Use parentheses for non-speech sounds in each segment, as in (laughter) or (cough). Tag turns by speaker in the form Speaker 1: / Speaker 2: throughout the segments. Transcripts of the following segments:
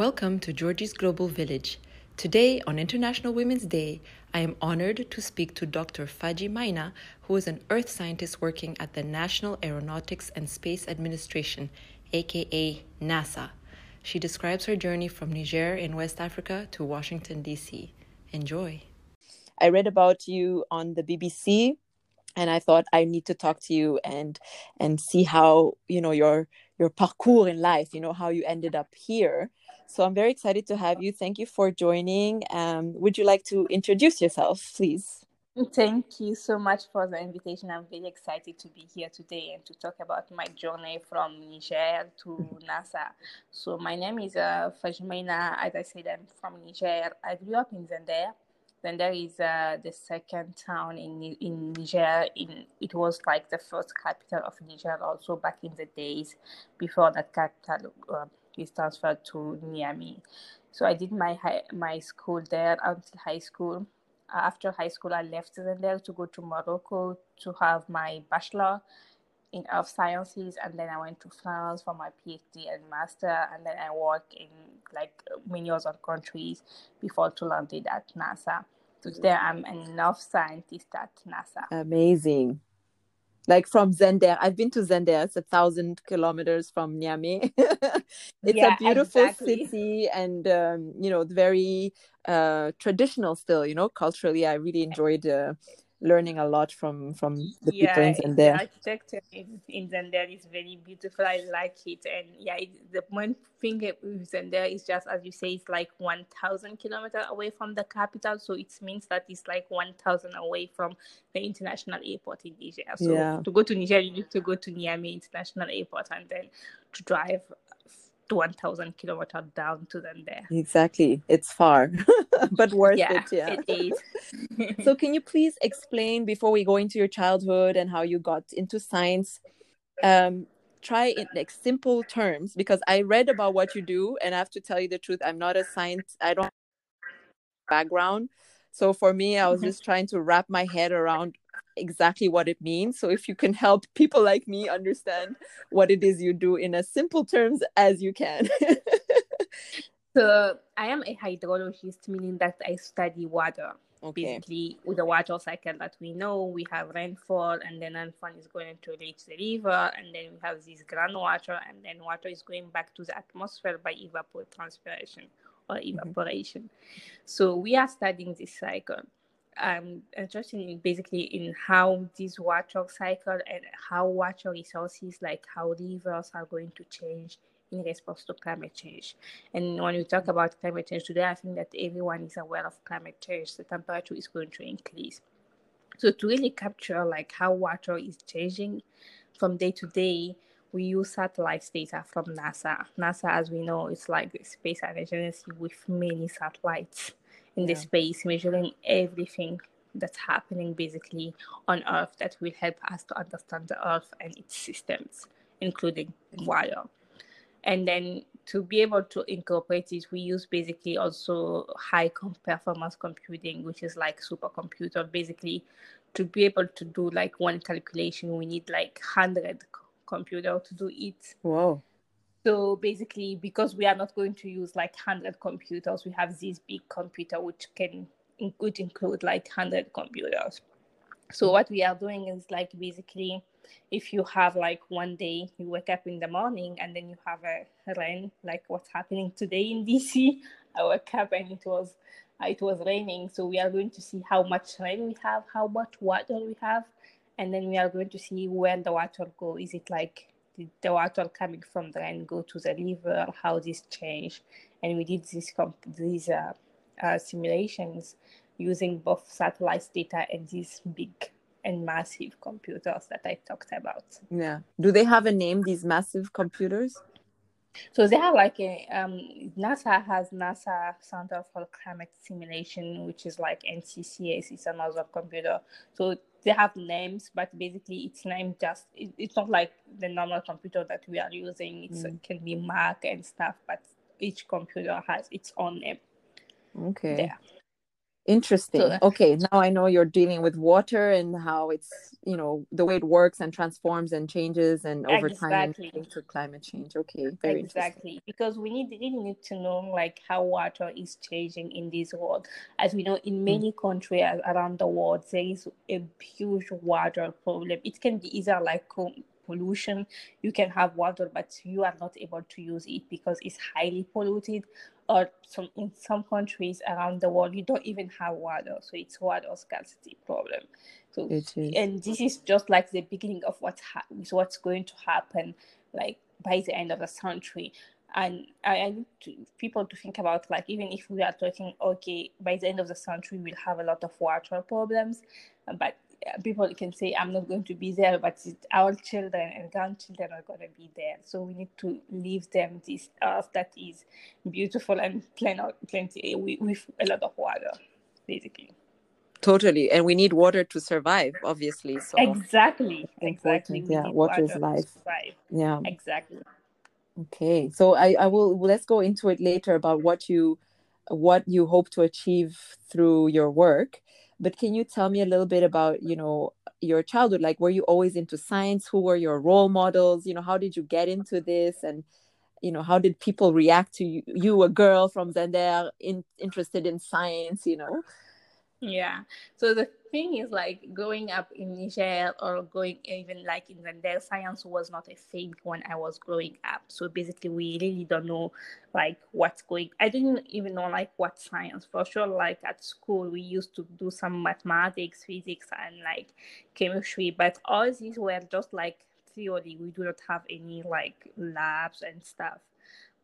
Speaker 1: Welcome to Georgie's Global Village. Today, on International Women's Day, I am honored to speak to Dr. Fadji Maina, who is an earth scientist working at the National Aeronautics and Space Administration, aka NASA. She describes her journey from Niger in West Africa to Washington, D.C. Enjoy. I read about you on the BBC and I thought I need to talk to you and and see how you know your your parcours in life, you know how you ended up here. So I'm very excited to have you. Thank you for joining. Um, would you like to introduce yourself, please?
Speaker 2: Thank you so much for the invitation. I'm very excited to be here today and to talk about my journey from Niger to NASA. So my name is uh, Fadji Maina. As I said, I'm from Niger. I grew up in Zinder. Zinder is uh, the second town in in Niger. In it was like the first capital of Niger, also back in the days before that capital uh, is transferred to Niamey. So I did my high, my school there until high school uh, after high school, I left there to go to Morocco to have my bachelor in earth sciences, and then I went to France for my PhD and master, and then I worked in like many other countries before to landed at NASA. So today I'm an earth scientist at NASA.
Speaker 1: Amazing like from Zinder. I've been to Zinder. It's a thousand kilometers from Niamey. (laughs) it's yeah, a beautiful exactly. city and um, you know very uh, traditional still. You know, culturally, I really enjoyed uh, learning a lot from from the yeah, people in Zinder. The
Speaker 2: architecture in, in Zinder is very beautiful. I like it, and yeah, it, the one thing with Zinder is just as you say, it's like one thousand kilometers away from the capital, so it means that it's like one thousand away from the international airport in Niger. So yeah. to go to Niger, you need to go to Niamey International Airport, and then to drive 1000 kilometers down to them there.
Speaker 1: Exactly. It's far (laughs) but worth yeah, it yeah it is. (laughs) So can you please explain before we go into your childhood and how you got into science um try in like simple terms because i read about what you do and i have to tell you the truth i'm not a science i don't background. So for me i was mm-hmm. just trying to wrap my head around exactly what it means. So if you can help people like me understand what it is you do in as simple terms as you can. (laughs)
Speaker 2: so I am a hydrologist, meaning that I study water. Okay. Basically, with the water cycle that we know, we have rainfall, and then rainfall is going to reach the river, and then we have this groundwater, and then water is going back to the atmosphere by evapotranspiration or mm-hmm. evaporation. Mm-hmm. So we are studying this cycle um, interested in basically in how this water cycle and how water resources like how rivers are going to change in response to climate change. And when we talk about climate change today, I think that everyone is aware of climate change. The temperature is going to increase. So to really capture like how water is changing from day to day, we use satellite data from NASA. NASA, as we know, is like the space agency with many satellites in yeah. the space, measuring everything that's happening basically on Earth that will help us to understand the Earth and its systems, including water. And then to be able to incorporate it, we use basically also high performance computing, which is like supercomputer. Basically, to be able to do like one calculation, we need like hundred computer to do it.
Speaker 1: Wow.
Speaker 2: So basically, because we are not going to use like 100 computers, we have this big computer which can could include like 100 computers. So what we are doing is like basically, if you have like one day you wake up in the morning and then you have a rain, like what's happening today in DC, (laughs) I woke up and it was it was raining. So we are going to see how much rain we have, how much water we have, and then we are going to see where the water go. Is it like the water coming from the rain go to the river, how this change. And we did this comp- these uh, uh, simulations using both satellite data and these big and massive computers that I talked about.
Speaker 1: Yeah. Do they have a name, these massive computers?
Speaker 2: So they have like a um, NASA has NASA Center for Climate Simulation, which is like NCCS. It's another computer. So they have names, but basically it's name just. It, it's not like the normal computer that we are using. It's, mm. It can be Mac and stuff, but each computer has its own name.
Speaker 1: Okay. There. Interesting. So, okay, now I know you're dealing with water and how it's, you know, the way it works and transforms and changes and over exactly. time into climate change. Okay,
Speaker 2: very exactly because we need really need to know like how water is changing in this world. As we know, in mm. many mm. countries around the world, there is a huge water problem. It can be either like pollution you can have water but you are not able to use it because it's highly polluted or some in some countries around the world you don't even have water. So it's water scarcity problem. So and this is just like the beginning of what's ha- what's going to happen like by the end of the century. And I, I need to, people to think about like even if we are talking okay by the end of the century we'll have a lot of water problems but people can say i'm not going to be there but our children and grandchildren are going to be there. So we need to leave them this earth that is beautiful and plenty, plenty with a lot of water basically.
Speaker 1: Totally and we need water to survive obviously so.
Speaker 2: Exactly exactly.
Speaker 1: Yeah water, water is life. yeah.
Speaker 2: Exactly.
Speaker 1: Okay so i i will let's go into it later about what you what you hope to achieve through your work but can you tell me a little bit about you know your childhood? Like were you always into science? Who were your role models? You know how did you get into this? And you know how did people react to you, you a girl from Zinder in, interested in science you know
Speaker 2: yeah. So the thing is like growing up in Niger or going even like in Zinder, science was not a thing when I was growing up. So basically we really don't know like what's going I didn't even know like what science. For sure like at school we used to do some mathematics, physics and like chemistry, but all these were just like theory. We do not have any like labs and stuff.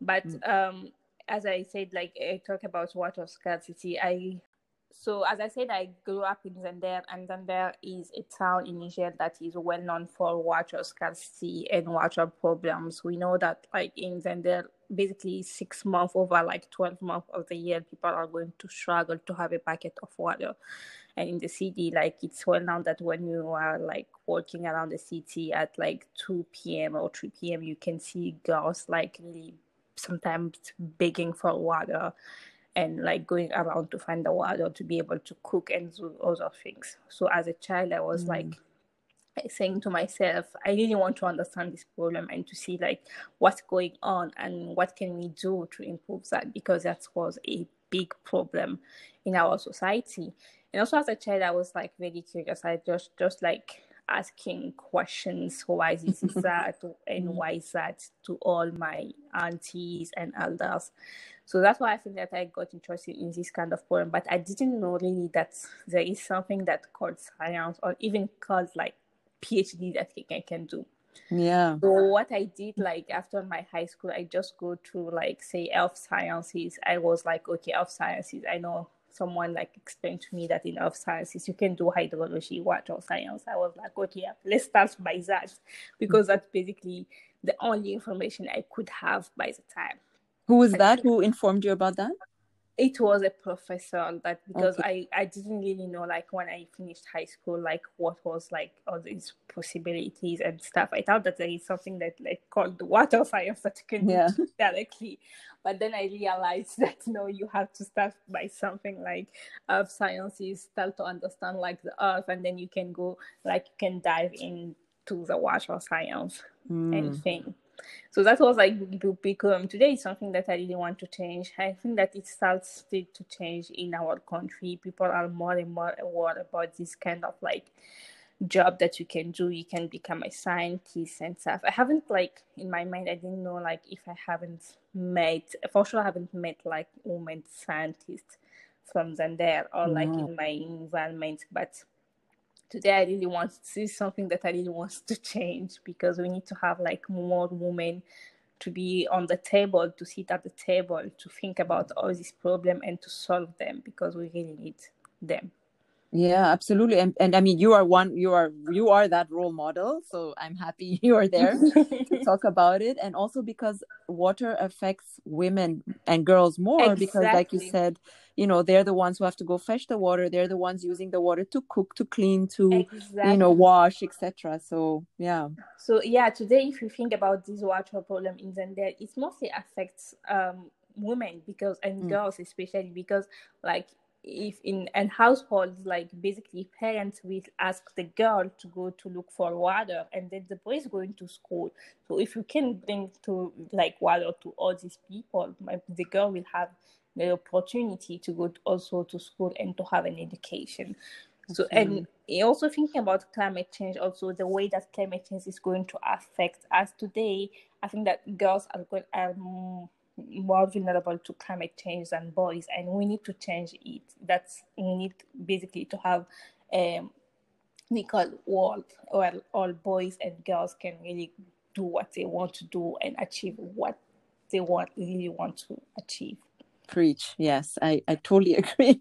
Speaker 2: But mm. um as I said, like I talk about water scarcity, I so as I said, I grew up in Zinder, and Zinder is a town in Niger that is well known for water scarcity and water problems. We know that like in Zinder, basically six months over like 12 months of the year, people are going to struggle to have a bucket of water. And in the city, like it's well known that when you are like walking around the city at like 2 p.m. or 3 p.m., you can see girls like really sometimes begging for water and like going around to find the water to be able to cook and do other things. So as a child, I was mm. like saying to myself, I really want to understand this problem and to see like what's going on and what can we do to improve that because that was a big problem in our society. And also as a child, I was like very curious. I just just like asking questions why this is (laughs) that and mm-hmm. why is that to all my aunties and elders. So that's why i think that i got interested in this kind of poem but i didn't know really that there is something that called science or even called like phd that i can do.
Speaker 1: Yeah.
Speaker 2: So what i did like after my high school i just go to like say health sciences. I was like okay health sciences i know someone like explained to me that in earth sciences you can do hydrology, water science. I was like, okay, let's start by that because that's basically the only information I could have by the time.
Speaker 1: Who was that? Who informed you about that?
Speaker 2: It was a professor that because okay. I, I didn't really know like when I finished high school like what was like all these possibilities and stuff. I thought that there is something that like called water (laughs) science that you can yeah. do (laughs) directly. But then I realized (laughs) that no, you have to start by something like earth sciences, start to understand like the earth and then you can go like you can dive into the water science mm. and thing. So that was like become today is something that I really want to change. I think that it starts to change in our country. People are more and more aware about this kind of like job that you can do. You can become a scientist and stuff. I haven't like in my mind. I didn't know like if I haven't met for sure. I haven't met like women scientists from Zinder or like in my environment, but today I really want to see something that I really want to change because we need to have like more women to be on the table, to sit at the table, to think about all these problems and to solve them because we really need them
Speaker 1: yeah absolutely and, and i mean you are one you are you are that role model so i'm happy (laughs) you are there to (laughs) talk about it and also because water affects women and girls more exactly. because like you said you know they're the ones who have to go fetch the water they're the ones using the water to cook to clean to exactly. you know wash etc so yeah
Speaker 2: so yeah today if you think about this water problem in Zinder it mostly affects um women because and mm. girls especially because like if in an household like basically parents will ask the girl to go to look for water and then the boy is going to school. So if you can bring to like water to all these people the girl will have the opportunity to go to also to school and to have an education. So and also thinking about climate change also the way that climate change is going to affect us today i think that girls are going are more vulnerable to climate change than boys and we need to change it. That's we need basically to have um equal world where all boys and girls can really do what they want to do and achieve what they want really want to achieve
Speaker 1: preach yes i i totally (laughs) agree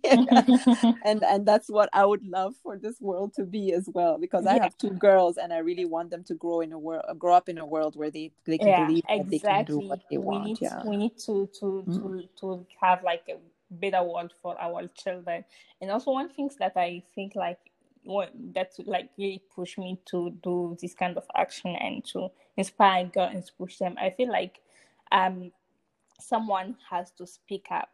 Speaker 1: and and that's what i would love for this world to be as well because yeah. i have two girls and i really want them to grow in a world grow up in a world where they they can yeah, believe exactly. that they can do what they
Speaker 2: we
Speaker 1: want
Speaker 2: need,
Speaker 1: yeah
Speaker 2: we need to to mm. to to have like a better world for our children and also one thing that i think like what that like really push me to do this kind of action and to inspire girls and push them i feel like um someone has to speak up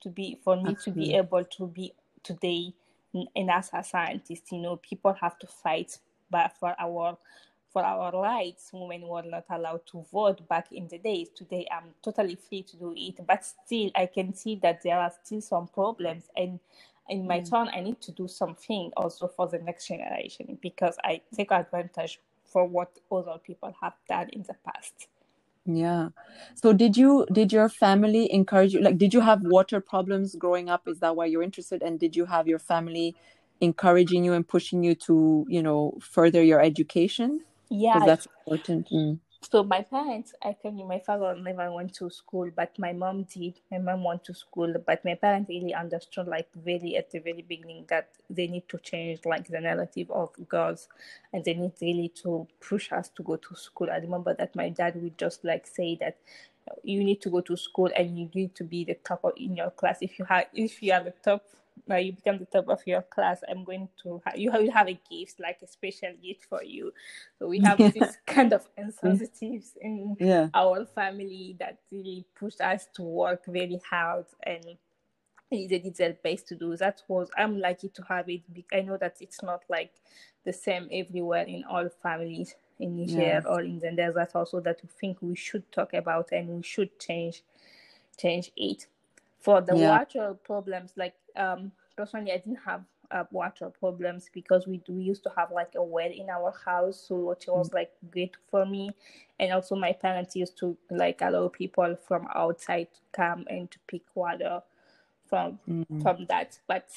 Speaker 2: to be for me Absolutely. to be able to be today and as a scientist you know people have to fight but for our for our rights women were not allowed to vote back in the days today i'm totally free to do it but still i can see that there are still some problems and in my mm. turn i need to do something also for the next generation because i take advantage for what other people have done in the past
Speaker 1: yeah. So did you did your family encourage you like did you have water problems growing up? Is that why you're interested? And did you have your family encouraging you and pushing you to, you know, further your education?
Speaker 2: Yeah.
Speaker 1: That's important. Mm.
Speaker 2: So my parents, I tell you, my father never went to school, but my mom did. My mom went to school, but my parents really understood, like really at the very beginning, that they need to change like the narrative of girls, and they need really to push us to go to school. I remember that my dad would just like say that you need to go to school and you need to be the top in your class. If you have, if you are the top now you become the top of your class i'm going to ha- you will have a gift like a special gift for you so we have (laughs) this kind of insensitives in yeah. our family that really pushed us to work very hard and they did their best to do that was i'm lucky to have it i know that it's not like the same everywhere in all families in Niger yeah. or in the desert also that we think we should talk about and we should change change it for the yeah. water problems like um personally i didn't have uh, water problems because we, we used to have like a well in our house so it was like great for me. And also my parents used to like allow people from outside to come and to pick water from mm-hmm. from that. But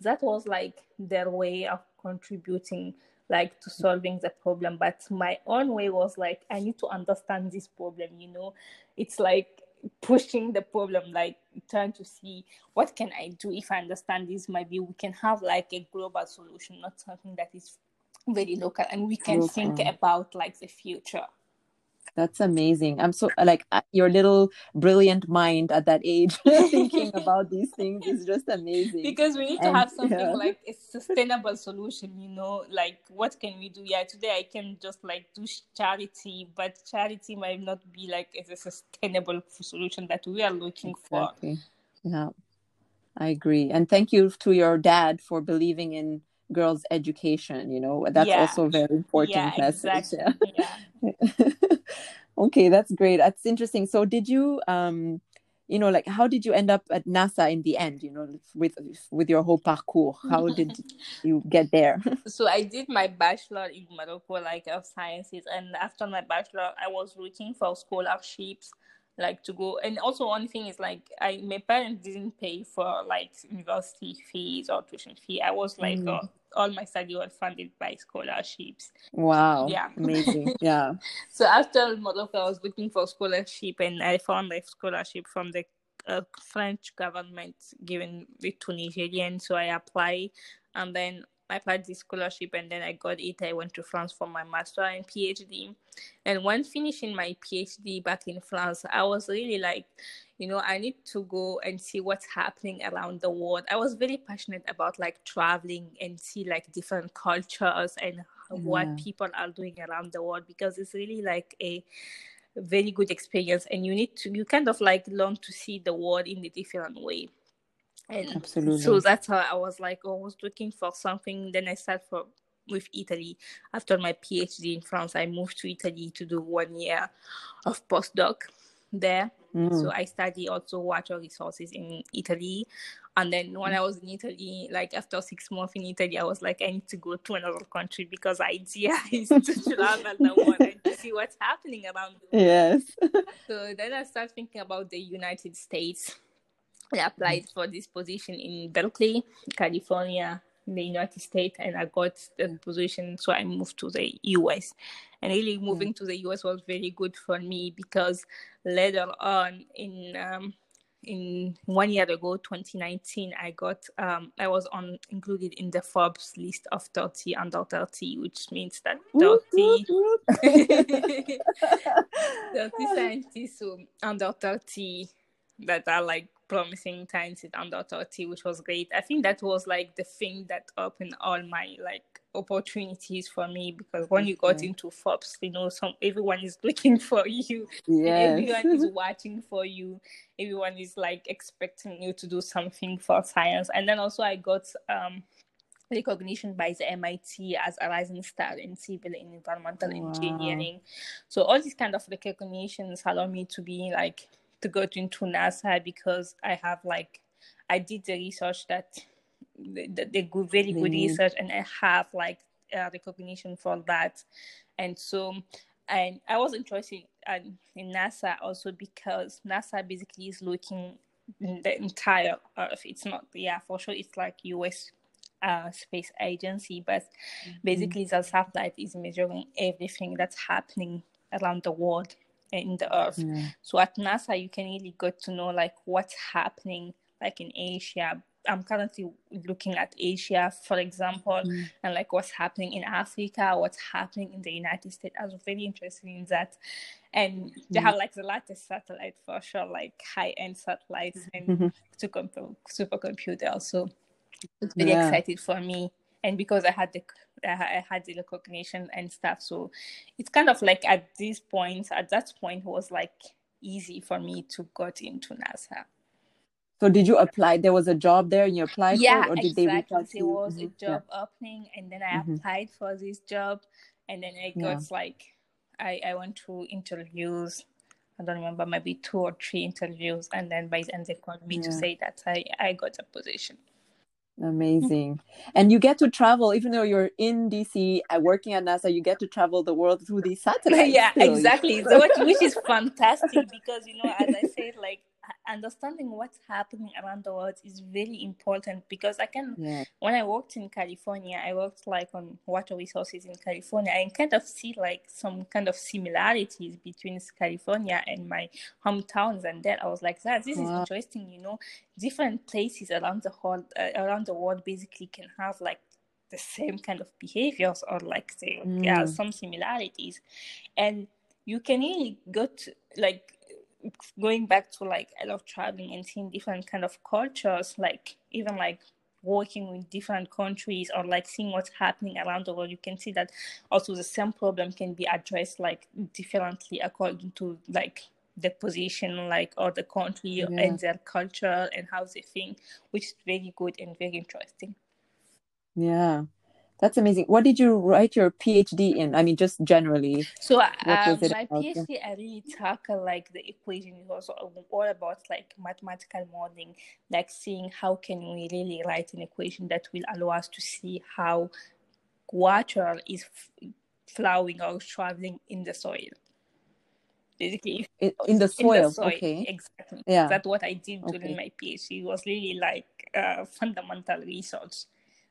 Speaker 2: that was like their way of contributing like to solving the problem. But my own way was like i need to understand this problem you know? It's like pushing the problem like trying to see what can i do if i understand this maybe we can have like a global solution not something that is very local and we can okay. think about like the future
Speaker 1: that's amazing i'm so like your little brilliant mind at that age (laughs) thinking (laughs) about these things is just amazing
Speaker 2: because we need to and, have something yeah. like a (laughs) sustainable solution you know like what can we do yeah today i can just like do charity but charity might not be like as a sustainable solution that we are looking exactly.
Speaker 1: for yeah i agree and thank you to your dad for believing in girls education you know that's yeah. also a very important yeah, message exactly. yeah. Okay that's great. That's interesting. So did you um you know like how did you end up at nasa in the end you know with with your whole parcours? How did (laughs) you get there? (laughs)
Speaker 2: So i did my bachelor in morocco like of sciences and after my bachelor i was looking for scholarships like to go. And also one thing is like i my parents didn't pay for like university fees or tuition fee. I was like mm. uh, all my study was funded by scholarships.
Speaker 1: Wow. Yeah. Amazing. (laughs) Yeah.
Speaker 2: So after Morocco, i was looking for scholarship and i found a scholarship from the uh, french government giving it to nigerians. So i applied and then I applied this scholarship and then I got it. I went to France for my master and PhD. And when finishing my PhD back in France, I was really like, you know, I need to go and see what's happening around the world. I was very passionate about like traveling and see like different cultures and yeah. what people are doing around the world because it's really like a very good experience and you need to you kind of like learn to see the world in a different way And Absolutely. so that's how I was like, oh, I was looking for something. Then I started for with Italy. After my PhD in France, I moved to Italy to do one year of postdoc there. Mm. So I study also water resources in Italy. And then when I was in Italy, like after six months in Italy, I was like, I need to go to another country because idea (laughs) is to travel the world and to see what's happening around.
Speaker 1: Yes.
Speaker 2: so then I started thinking about the United States. I applied for this position in Berkeley, California, in the United States, and I got the position. So I moved to the US. And really, moving mm. to the US was very good for me because later on in um, in one year ago 2019 i got um i was on included in the forbes list of 30 under 30 which means that 30 (laughs) 30 scientists under 30 that are like promising times at under 30 which was great i think that was like the thing that opened all my like opportunities for me because when you got into Forbes, you know, some everyone is looking (laughs) for you. Yes. Everyone is (laughs) watching for you. Everyone is like expecting you to do something for science. And then also I got um recognition by the MIT as a rising star in civil and environmental wow. engineering. So all these kind of recognitions allow me to be like to go into NASA because I have like I did the research that the, the good, very good mm-hmm. research, and I have like uh, recognition for that. And so, and I was interested in, in NASA also because NASA basically is looking the entire Earth. It's not, yeah, for sure, it's like U.S. Uh, space agency, but mm-hmm. basically the satellite is measuring everything that's happening around the world in the earth. Mm-hmm. So at NASA, you can really get to know like what's happening like in Asia, I'm currently looking at Asia, for example, mm. and like what's happening in Africa, what's happening in the United States. I was very interested in that. And they mm. have like the latest satellite for sure, like high end satellites (laughs) and mm-hmm. supercomputer. So it's very yeah. excited for me. And because I had the I had the recognition and stuff, so it's kind of like at this point, at that point, was like easy for me to got into NASA.
Speaker 1: So did you apply? There was a job there and you applied
Speaker 2: yeah,
Speaker 1: for or
Speaker 2: did exactly. they reach out There was mm-hmm. a job yeah. opening and then I mm-hmm. applied for this job and then I got yeah. like I, I went to interviews. I don't remember, maybe two or three interviews and then by the end they called me yeah. to say that I, I got a position.
Speaker 1: Amazing. and you get to travel, even though you're in DC uh, working at NASA, you get to travel the world through these (laughs) satellites.
Speaker 2: yeah, still. exactly. so, which is fantastic because, you know, as I said, like understanding what's happening around the world is very important because I can yeah. when I worked in California, I worked like on water resources in California. I kind of see like some kind of similarities between California and my hometowns, and then I was like, "That this wow. is interesting." You know, different places around the whole uh, around the world basically can have like the same kind of behaviors or like say mm. yeah some similarities, and you can really go to like going back to like I love traveling and seeing different kind of cultures, like even like working with different countries or like seeing what's happening around the world, you can see that also the same problem can be addressed like differently according to like the position like or the country yeah. and their culture and how they think, which is very good and very interesting.
Speaker 1: Yeah. That's amazing. What did you write your PhD in? I mean, just generally.
Speaker 2: So, um, my? PhD, I really tackle like the equation. It was all about like mathematical modeling, like seeing how can we really write an equation that will allow us to see how water is f- flowing or traveling in the soil. Basically,
Speaker 1: in, in the soil. In the soil. Okay.
Speaker 2: Exactly. Yeah. That's what I did during okay. my PhD. It was really like uh, fundamental research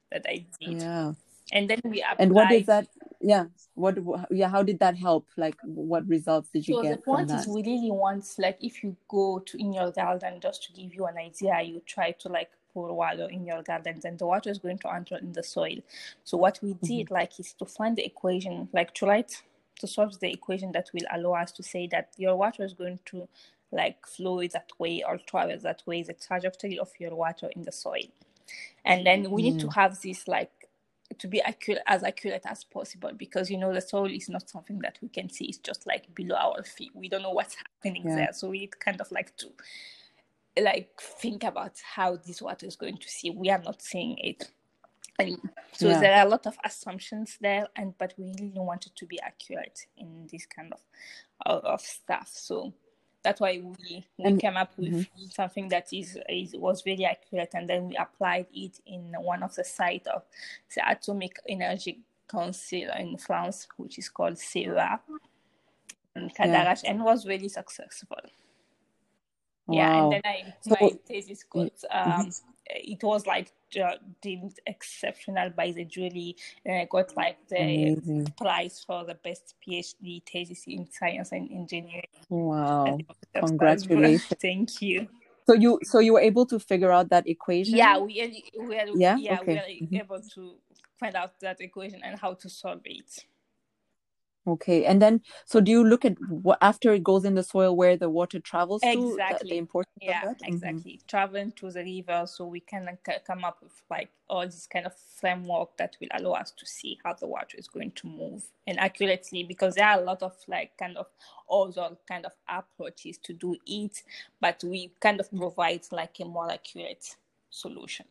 Speaker 2: that I did.
Speaker 1: Yeah
Speaker 2: and then we applied.
Speaker 1: and what did that yeah what yeah how did that help like what results did you so get
Speaker 2: the point is we really want like if you go to in your garden just to give you an idea you try to like pour water in your garden then the water is going to enter in the soil so what we mm-hmm. did mm-hmm. like is to find the equation like to write to solve the equation that will allow us to say that your water is going to like flow that way or travel that way the trajectory of your water in the soil and then we need to mm. have this like to be accurate as accurate as possible because you know the soil is not something that we can see it's just like below our feet we don't know what's happening yeah. there so we kind of like to like think about how this water is going to see. We are not seeing it. And so yeah. there are a lot of assumptions there, and but we really want it to be accurate in this kind of, of stuff. So that's why we, we and, came up with mm-hmm. something that is, is was very accurate, and then we applied it in one of the sites of the Atomic Energy Council in France, which is called CEA, and Cadarache, yeah. and was really successful. Wow. Yeah, and then I so, my thesis got um, it was like uh, deemed exceptional by the jury, and I got like the Amazing. prize for the best PhD thesis in science and engineering.
Speaker 1: Wow! Congratulations! (laughs)
Speaker 2: Thank you.
Speaker 1: So you so you were able to figure out that equation?
Speaker 2: Yeah, we we yeah, yeah okay. we were mm-hmm. able to find out that equation and how to solve it.
Speaker 1: Okay, and then so do you look at what after it goes in the soil where the water travels
Speaker 2: exactly.
Speaker 1: to the, importance
Speaker 2: yeah? Mm-hmm. exactly. Mm-hmm. Traveling to the river, so we can come up with like all this kind of framework that will allow us to see how the water is going to move and accurately because there are a lot of like kind of other kind of approaches to do it, but we kind of provide like a more accurate solution.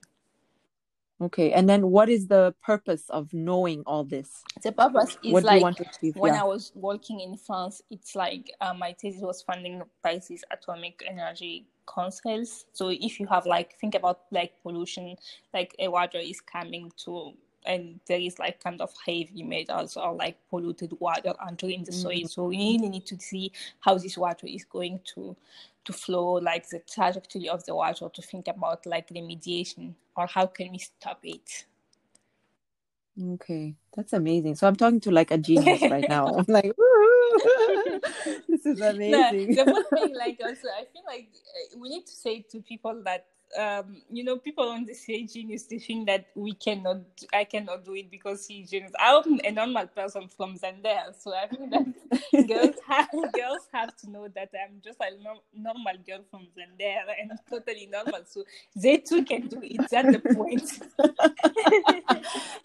Speaker 1: Okay, and then what is the purpose of knowing all this?
Speaker 2: The purpose is what like when yeah. I was working in France, it's like uh, my thesis was funding by these atomic energy councils. So if you have like think about like pollution, like a water is coming to and there is like kind of heavy metals or like polluted water entering the soil. Mm-hmm. So we really need to see how this water is going to to flow, like the trajectory of the water, to think about like remediation or how can we stop it.
Speaker 1: Okay, that's amazing. So I'm talking to like a genius (laughs) right now. I'm like, (laughs) this is amazing.
Speaker 2: No, the one thing, like, also, I feel like uh, we need to say to people that um, you know, people on the say genius, they think that we cannot, I cannot do it because he's genius. I'm a normal person from Zinder, so I think that (laughs) girls have girls have to know that I'm just a no, normal girl from Zinder and totally normal, so they too can do it. That's the point.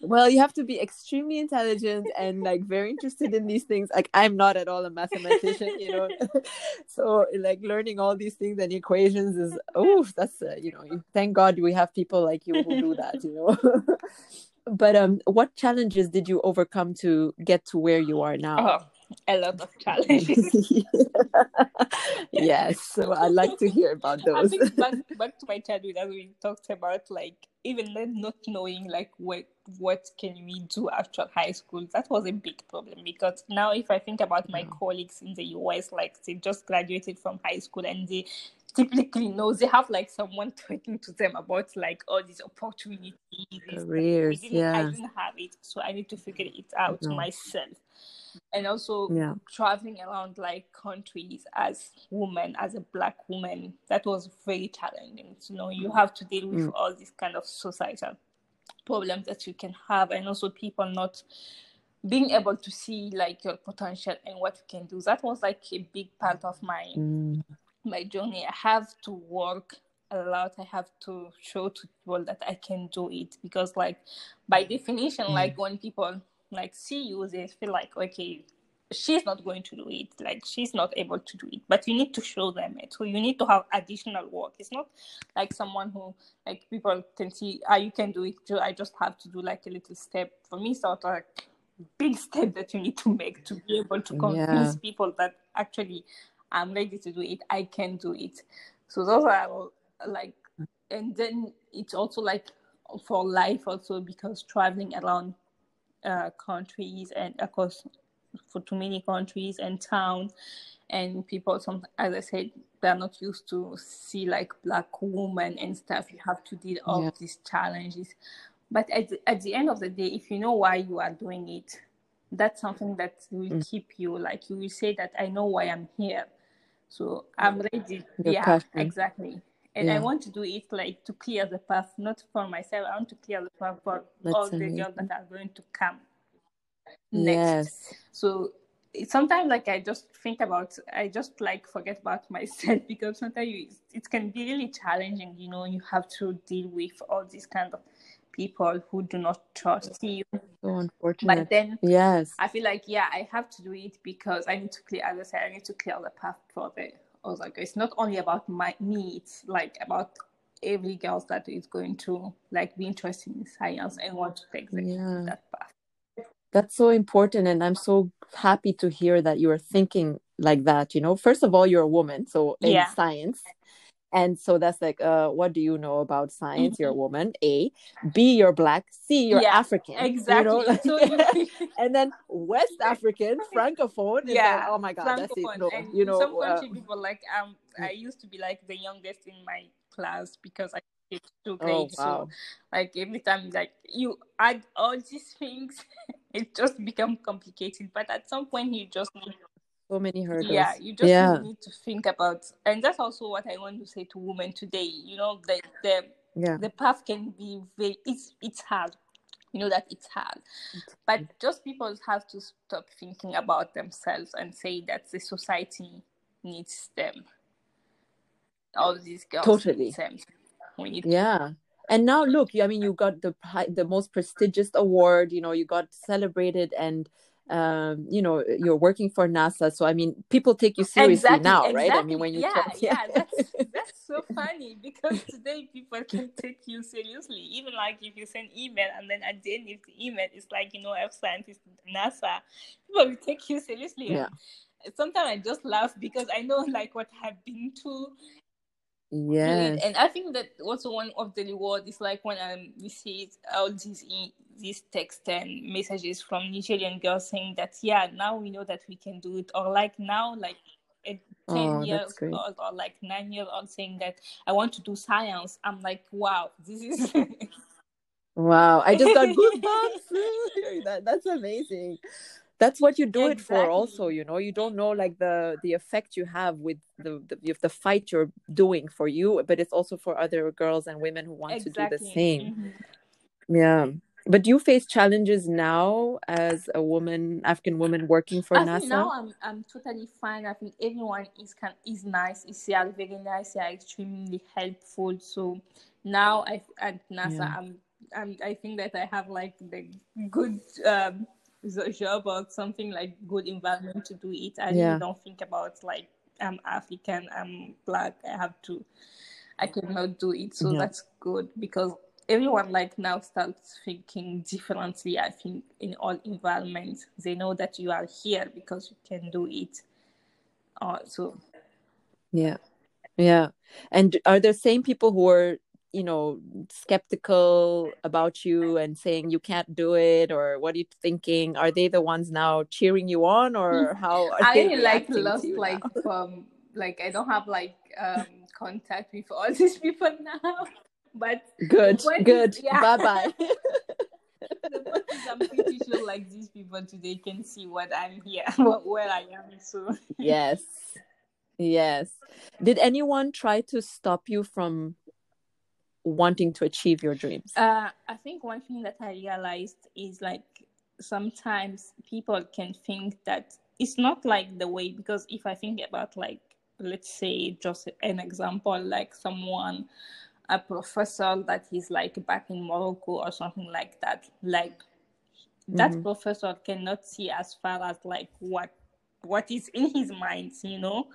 Speaker 2: (laughs)
Speaker 1: well, you have to be extremely intelligent and like very interested in these things. Like I'm not at all a mathematician, you know, (laughs) so like learning all these things and equations is oh, that's uh, you know know thank god we have people like you who do that you know. (laughs) But um what challenges did you overcome to get to where you are now?
Speaker 2: Oh, a lot of (laughs) challenges.
Speaker 1: Yes so i'd like to hear about those. (laughs)
Speaker 2: back, back to my childhood as we talked about like even then not knowing like what what can we do after high school that was a big problem because now if i think about my colleagues in the us like they just graduated from high school and they typically knows they have like someone talking to them about like all these opportunities
Speaker 1: careers yeah
Speaker 2: i didn't have it so i need to figure it out no. myself and also yeah. traveling around like countries as woman as a black woman that was very challenging you know you have to deal with mm. all these kind of societal problems that you can have and also people not being able to see like your potential and what you can do that was like a big part of my mm my journey, I have to work a lot. I have to show to people that I can do it because, like, by definition, mm. like when people like see you, they feel like, okay, she's not going to do it. Like she's not able to do it. But you need to show them it. So you need to have additional work. It's not like someone who like people can see, ah, you can do it. too I just have to do like a little step. For me, sort of like big (laughs) step that you need to make to be able to convince yeah. people that actually I'm ready to do it. I can do it. So those are like, and then it's also like for life also because traveling around uh, countries and across for too many countries and towns and people some as i said they're not used to see like black women and stuff you have to deal yeah. with these challenges but at the, at the end of the day if you know why you are doing it that's something that will mm. keep you like you will say that i know why i'm here so I'm ready. Your yeah, passion. exactly. And yeah. I want to do it like to clear the path, not for myself. I want to clear the path for That's all amazing. the girls that are going to come next. Yes. So sometimes like I just think about I just like forget about (laughs) myself because sometimes you, it can be really challenging, you know, you have to deal with all these kind of people who do not trust you.
Speaker 1: So unfortunate.
Speaker 2: But then,
Speaker 1: yes,
Speaker 2: I feel like yeah, I have to do it because I need to clear. As I said, I need to clear the path for the was like, it's not only about my me, it's like about every girl that is going to like be interested in science and want to take the, yeah. that path.
Speaker 1: That's so important, and I'm so happy to hear that you are thinking like that. You know, first of all, you're a woman, so in yeah. science, and so that's like uh what do you know about science mm-hmm. you're a mm-hmm. woman a b you're black c you're yeah, african
Speaker 2: exactly you know?
Speaker 1: so, (laughs) (laughs) and then west african (laughs) francophone yeah then, oh my god that's it no, you know
Speaker 2: some country uh, people like um i used to be like the youngest in my class because i it's two grades oh, wow. so like every time like you add all these things it just become complicated but at some point you just need
Speaker 1: so many hurdles.
Speaker 2: Yeah, you just yeah. need to think about, and that's also what I want to say to women today. You know, the the yeah. the path can be very it's it's hard. You know that it's hard, but just people have to stop thinking about themselves and say that the society needs them. All these girls
Speaker 1: totally. We need yeah. And now look, I mean, you got the the most prestigious award. You know, you got celebrated and um, you know you're working for nasa so i mean people take you seriously exactly, now exactly. right? I mean when you
Speaker 2: yeah talk, (laughs) yeah, yeah. that's, that's so funny because today people can take you seriously even like if you send email and then at the end of the email it's like you know earth scientist nasa people will take you seriously.
Speaker 1: Yeah.
Speaker 2: Sometimes i just laugh because i know like what i've been to
Speaker 1: yeah
Speaker 2: And I think that also one of the reward is like when I receive all these e- these text and messages from Nigerian girls saying that yeah now we know that we can do it. Or like now like a 10 oh, years old or like 9 years old saying that I want to do science. I'm like wow this is (laughs)
Speaker 1: wow I just got (laughs) goosebumps. (laughs) That, that's amazing. That's what you do exactly. it for also you know? You don't know like the the effect you have with the the, the fight you're doing for you but it's also for other girls and women who want exactly. to do the same. Mm-hmm. yeah but do you face challenges now as a woman african woman working for
Speaker 2: I
Speaker 1: nasa
Speaker 2: now i'm i'm totally fine i think everyone is can is nice is they are very nice they are extremely helpful so now i at nasa yeah. i'm I'm, I think that I have like the good um, job or something like good environment to do it. I yeah. really don't think about like I'm African, I'm black, I have to, I cannot do it. So yeah. that's good because everyone like now starts thinking differently. I think in all environments, they know that you are here because you can do it. Uh, so
Speaker 1: yeah, yeah. And are the same people who are you know skeptical about you and saying you can't do it or what are you thinking are they the ones now cheering you on or (laughs) how
Speaker 2: i really like lost like um like i don't have like um contact with all (laughs) these people now but
Speaker 1: good good yeah. bye bye (laughs)
Speaker 2: I'm pretty sure like these people today can see what I'm here, (laughs) what where I am. So
Speaker 1: yes, yes. Did anyone try to stop you from wanting to achieve your dreams?
Speaker 2: Uh, I think one thing that I realized is like sometimes people can think that it's not like the way because if I think about like let's say just an example like someone a professor that is like back in Morocco or something like that like that mm-hmm. professor cannot see as far as like what what is in his mind you know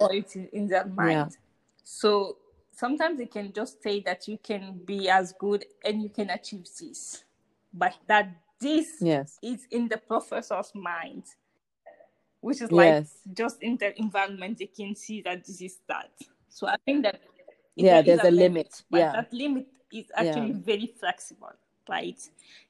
Speaker 2: or it's in their mind yeah. so sometimes they can just say that you can be as good and you can achieve this, but that this
Speaker 1: yes.
Speaker 2: is in the professor's mind, which is like yes. just in the environment they can see that this is that. So I think that
Speaker 1: yeah, there's a, a limit, limit,
Speaker 2: but
Speaker 1: yeah,
Speaker 2: that limit is actually yeah. very flexible, right?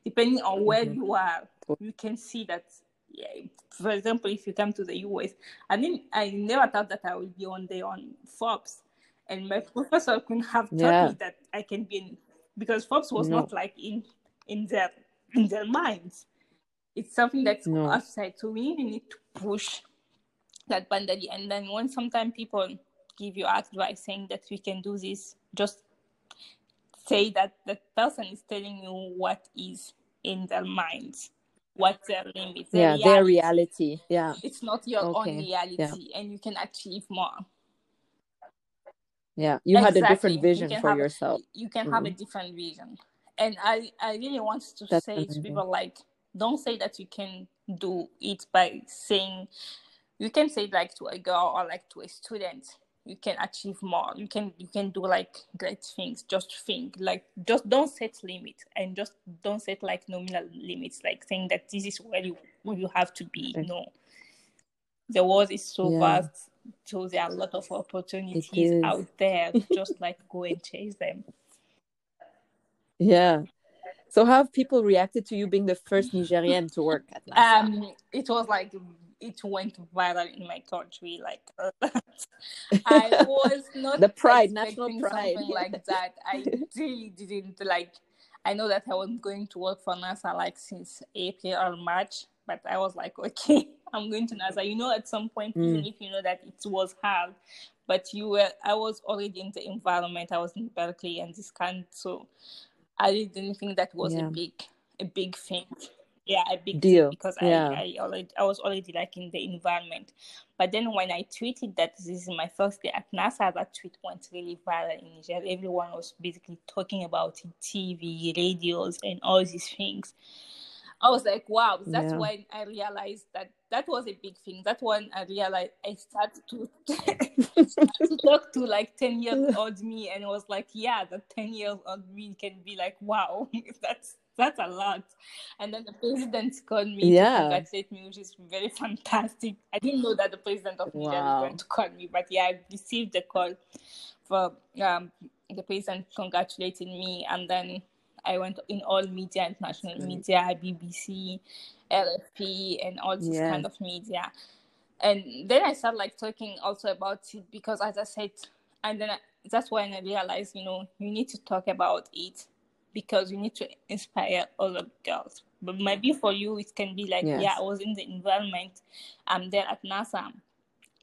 Speaker 2: Depending on where mm-hmm. you are, you can see that yeah, for example, if you come to the US, I mean, I never thought that I would be on there on Forbes, and my (laughs) professor couldn't have told yeah. me that I can be in because Forbes was no. not like in in their in their minds. It's something that's no. outside, so we really need to push that boundary. And then when sometimes people give you advice saying that we can do this, just say that the person is telling you what is in their minds what their limits
Speaker 1: their yeah reality. their reality yeah
Speaker 2: it's not your okay. own reality yeah. and you can achieve more
Speaker 1: yeah you exactly. had a different vision you for yourself
Speaker 2: you can mm-hmm. have a mm-hmm. different vision and i i really want to That's say amazing. to people like don't say that you can do it by saying you can say like to a girl or like to a student you can achieve more. You can you can do like great things. Just think like just don't set limits and just don't set like nominal limits like saying that this is where you where you have to be. No. The world is so yeah. vast so there are a lot of opportunities out there. (laughs) Just like go and chase them.
Speaker 1: Yeah. So how have people reacted to you being the first nigerian to work at
Speaker 2: NASA? um it was like it went viral in my country like (laughs) I was not
Speaker 1: the pride, national pride,
Speaker 2: something like that. I (laughs) really didn't like. I know that I was going to work for NASA like since April or March, but I was like, (laughs) okay, I'm going to NASA. You know, at some point, mm. even if you know that it was hard, but you were, I was already in the environment. I was in Berkeley and this kind, so I didn't think that was yeah. a big, a big thing yeah a big deal because yeah. I, I already I was already like in the environment. But then when I tweeted that this is my first day at NASA, that tweet went really viral in Niger. Everyone was basically talking about it, TV, radios, and all these things. I was like, wow, that's yeah. when I realized that that was a big thing. That when I realized I started to, (laughs) to talk to like 10 years (laughs) old me and it was like, yeah, the 10 years old me can be like, wow, (laughs) that's that's a lot. And then the president called me yeah. to congratulate me, which is very fantastic. I didn't know that the president of Niger wow. was going to call me, but yeah, I received a call for um, the president congratulating me, and then I went in all media, international media, BBC, AFP, and all this yeah. kind of media. And then I started like talking also about it because, as I said, and then I, that's when I realized, you know, you need to talk about it because you need to inspire other girls. But maybe for you, it can be like, yes. yeah, I was in the environment. I'm there at NASA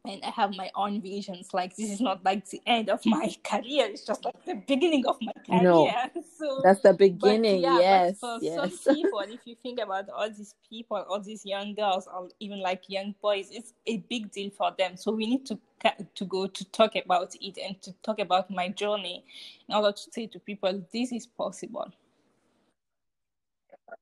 Speaker 2: and I have my own visions. Like this is not like the end of my (laughs) career; it's just like the beginning of my career. No, (laughs)
Speaker 1: so that's the beginning. But, yeah, yes,
Speaker 2: for
Speaker 1: yes.
Speaker 2: some (laughs) people, if you think about all these people, all these young girls, or even like young boys, it's a big deal for them. So we need to to go to talk about it and to talk about my journey in order to say to people, this is possible.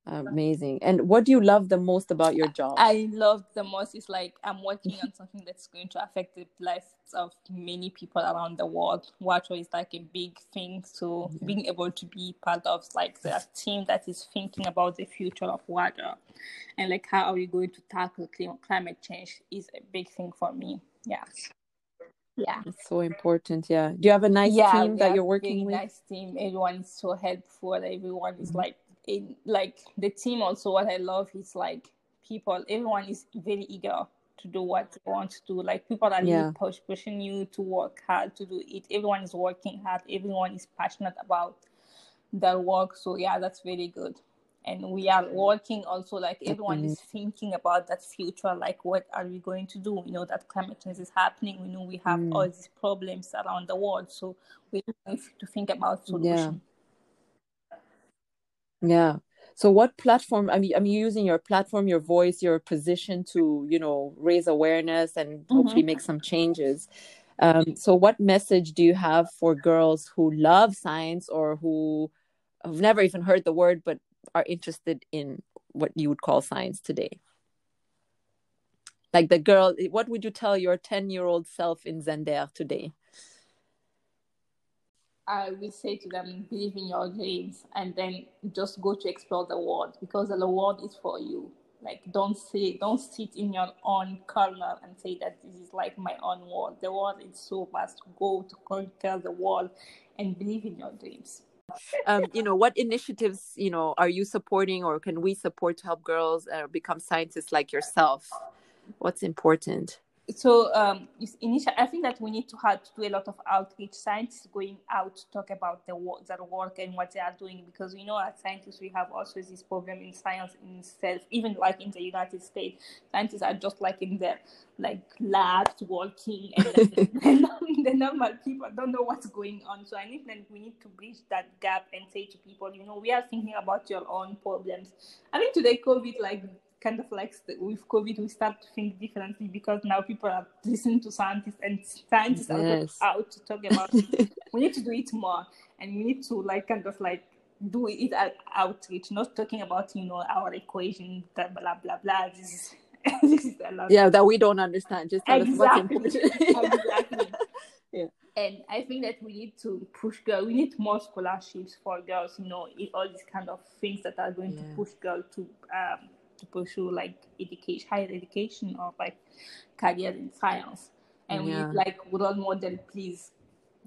Speaker 1: Amazing. And what do you love the most about your job?
Speaker 2: I love the most is like I'm working on something that's going to affect the lives of many people around the world. Water is like a big thing. So yeah. being able to be part of like the team that is thinking about the future of water and like how are we going to tackle climate change is a big thing for me. Yeah. Yeah.
Speaker 1: It's so important. Yeah. Do you have a nice yeah, team that you're working with?
Speaker 2: Nice team. Everyone is so helpful. Everyone is mm-hmm. like in like the team also what I love is like people everyone is very eager to do what they want to do. Like people are yeah. push, pushing you to work hard to do it. Everyone is working hard. Everyone is passionate about their work. So yeah, that's very good. And we are working also like everyone is thinking about that future. Like what are we going to do? We know that climate change is happening. We know we have mm. all these problems around the world. So we have to think about solutions.
Speaker 1: Yeah. So what platform I mean I'm using your platform, your voice, your position to, you know, raise awareness and mm-hmm. hopefully make some changes. Um, so what message do you have for girls who love science or who have never even heard the word but are interested in what you would call science today? Like the girl, what would you tell your 10 year old self in Zinder today?
Speaker 2: I will say to them, believe in your dreams and then just go to explore the world because the world is for you. Like don't say don't sit in your own corner and say that this is like my own world. The world is so vast. Go to conquer the world and believe in your dreams.
Speaker 1: Um, you know, what initiatives, you know, are you supporting or can we support to help girls uh, become scientists like yourself? What's important?
Speaker 2: So um, initial, I think that we need to have to do a lot of outreach. Scientists going out to talk about the work, their work and what they are doing, because we know as scientists we have also this problem in science in itself. Even like in the United States, scientists are just like in their like labs working, and (laughs) (laughs) the normal people don't know what's going on. So I think that we need to bridge that gap and say to people, you know, we are thinking about your own problems. I mean, today COVID like kind of like with COVID, we start to think differently because now people are listening to scientists and scientists yes. are out to talk about it. (laughs) we need to do it more and we need to like kind of like do it at outreach, not talking about, you know, our equation, blah, blah, blah, blah. (laughs) This is, a lot.
Speaker 1: yeah, that we don't understand. Just tell
Speaker 2: exactly. us what's important. (laughs) exactly. yeah. And I think that we need to push girls. We need more scholarships for girls. You know, all these kind of things that are going yeah. to push girls to um, to pursue like education, higher education, or like career in science. And yeah. we like role model. Please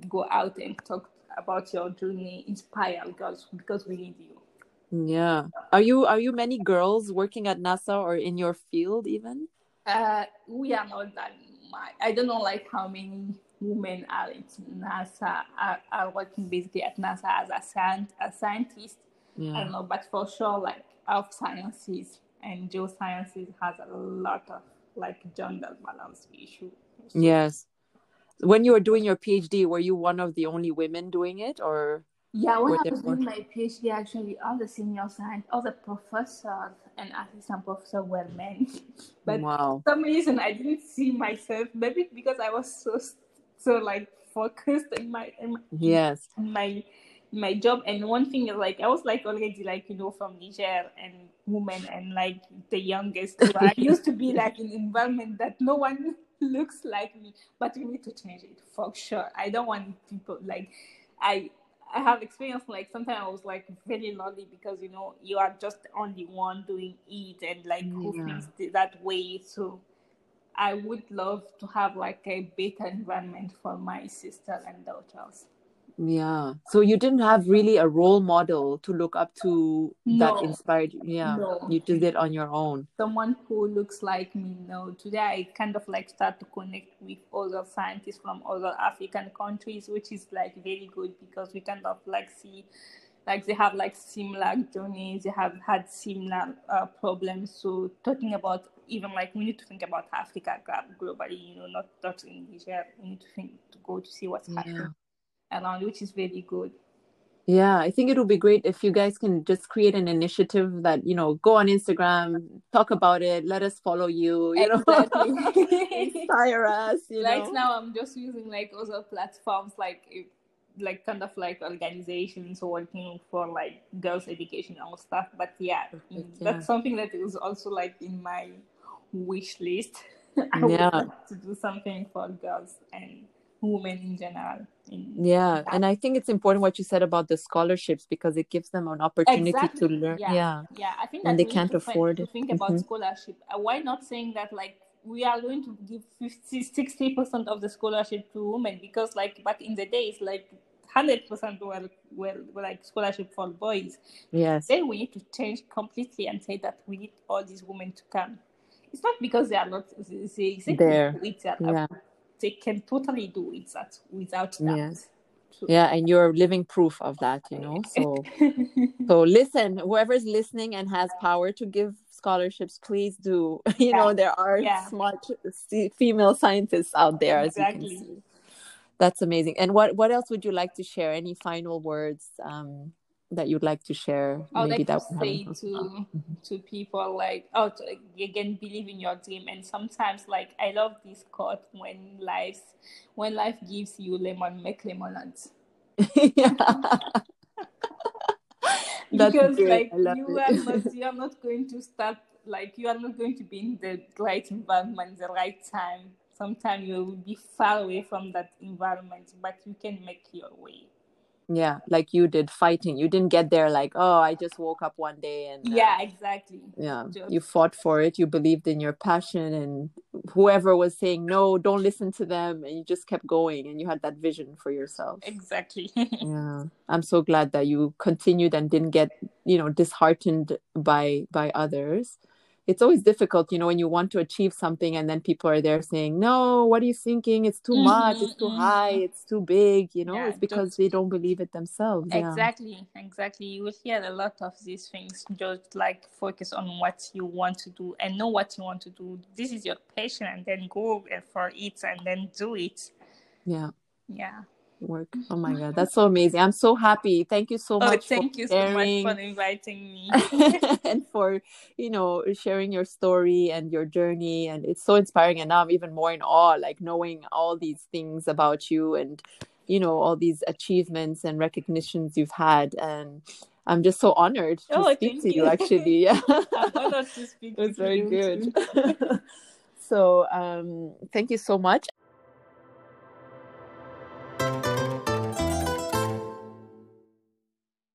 Speaker 2: go out and talk about your journey, inspire girls because we need you.
Speaker 1: Yeah. Are you are you many girls working at NASA or in your field even?
Speaker 2: Uh, we are not that much. I don't know like how many women are in NASA are, are working basically at NASA as a, scient, a scientist. Yeah. I don't know, but for sure, like earth sciences and geosciences has a lot of like gender balance issue.
Speaker 1: Yes. When you were doing your PhD, were you one of the only women doing it, or?
Speaker 2: Yeah, when I was doing my PhD, actually, all the senior science, all the professors and assistant professors were men. (laughs) but wow. for some reason, I didn't see myself. Maybe because I was so so like focused in my, in my
Speaker 1: yes
Speaker 2: in my my job. And one thing is like I was like already like you know from Niger and women and like the youngest. So I (laughs) used to be like in environment that no one (laughs) looks like me. But we need to change it for sure. I don't want people like I I have experience like sometimes I was like very lonely because you know you are just the only one doing it and like who yeah. thinks that way. So I would love to have like a better environment for my sister and daughters.
Speaker 1: Yeah. So you didn't have really a role model to look up to no. that inspired you. Yeah. No. You did it on your own.
Speaker 2: Someone who looks like me. No. Today I kind of like start to connect with other scientists from other African countries, which is like very good because we kind of like see like they have like similar journeys, they have had similar uh, problems. So talking about even like we need to think about Africa globally, you know, not not in Niger. We need to think to go to see what's happening around, which is very good.
Speaker 1: Yeah, I think it would be great if you guys can just create an initiative that, you know, go on Instagram, talk about it, let us follow you, you exactly. know, (laughs) inspire us. You
Speaker 2: right
Speaker 1: know?
Speaker 2: now, I'm just using like other platforms like like kind of like organizations working for like girls education and stuff. But yeah, Perfect, mm, that's yeah. something that is also like in my wish list. (laughs) I yeah. would like to do something for girls and women in general. In
Speaker 1: yeah, that. and I think it's important what you said about the scholarships because it gives them an opportunity exactly. to learn.
Speaker 2: Yeah.
Speaker 1: yeah,
Speaker 2: yeah. I think
Speaker 1: and they can't afford
Speaker 2: to
Speaker 1: it.
Speaker 2: think about mm-hmm. scholarship. Uh, why not saying that like we are going to give 50 60 percent of the scholarship to women because like back in the days like 100 percent were, were, were like scholarship for boys
Speaker 1: yes
Speaker 2: then we need to change completely and say that we need all these women to come it's not because they are not they, they
Speaker 1: there
Speaker 2: yeah they can totally do it that without that.
Speaker 1: Yes. Yeah, and you're living proof of that, you know. So, (laughs) so listen, whoever's listening and has power to give scholarships, please do. (laughs) You yeah. know, there are yeah. smart female scientists out there, exactly. you can see. That's amazing. And what what else would you like to share? Any final words? Um, that you'd like to share?
Speaker 2: I would like to say to to people like, oh, to, again, believe in your dream. And sometimes, like, I love this quote: when life, when life gives you lemon, make lemonade. (laughs) (laughs) because like you are (laughs) not you are not going to start like you are not going to be in the right environment the right time sometimes you will be far away from that environment but you can make your way
Speaker 1: yeah like you did fighting. You didn't get there like oh i just woke up one day and
Speaker 2: uh, yeah exactly.
Speaker 1: yeah just... you fought for it. You believed in your passion and whoever was saying no don't listen to them and you just kept going and you had that vision for yourself.
Speaker 2: Exactly. (laughs)
Speaker 1: Yeah i'm so glad that you continued and didn't get you know disheartened by by others it's always difficult, you know, when you want to achieve something and then people are there saying, No, what are you thinking? It's too mm-hmm, much, it's too mm-hmm. high, it's too big, you know, yeah, it's because just, they don't believe it themselves.
Speaker 2: Exactly, yeah. exactly. You will hear a lot of these things. Just like focus on what you want to do and know what you want to do. This is your passion and then go for it and then do it.
Speaker 1: Yeah.
Speaker 2: Yeah
Speaker 1: work. Oh my god, that's so amazing! I'm so happy. Thank you so oh, much.
Speaker 2: Thank you sharing. so much for inviting me (laughs) (laughs)
Speaker 1: and for you know sharing your story and your journey. And it's so inspiring. And now I'm even more in awe, like knowing all these things about you and you know all these achievements and recognitions you've had. And I'm just so honored to
Speaker 2: Oh,
Speaker 1: speak
Speaker 2: thank
Speaker 1: to you.
Speaker 2: you.
Speaker 1: Actually, yeah, (laughs)
Speaker 2: I'm honored to speak
Speaker 1: it was
Speaker 2: with
Speaker 1: very
Speaker 2: you
Speaker 1: good. so, um, thank you so much.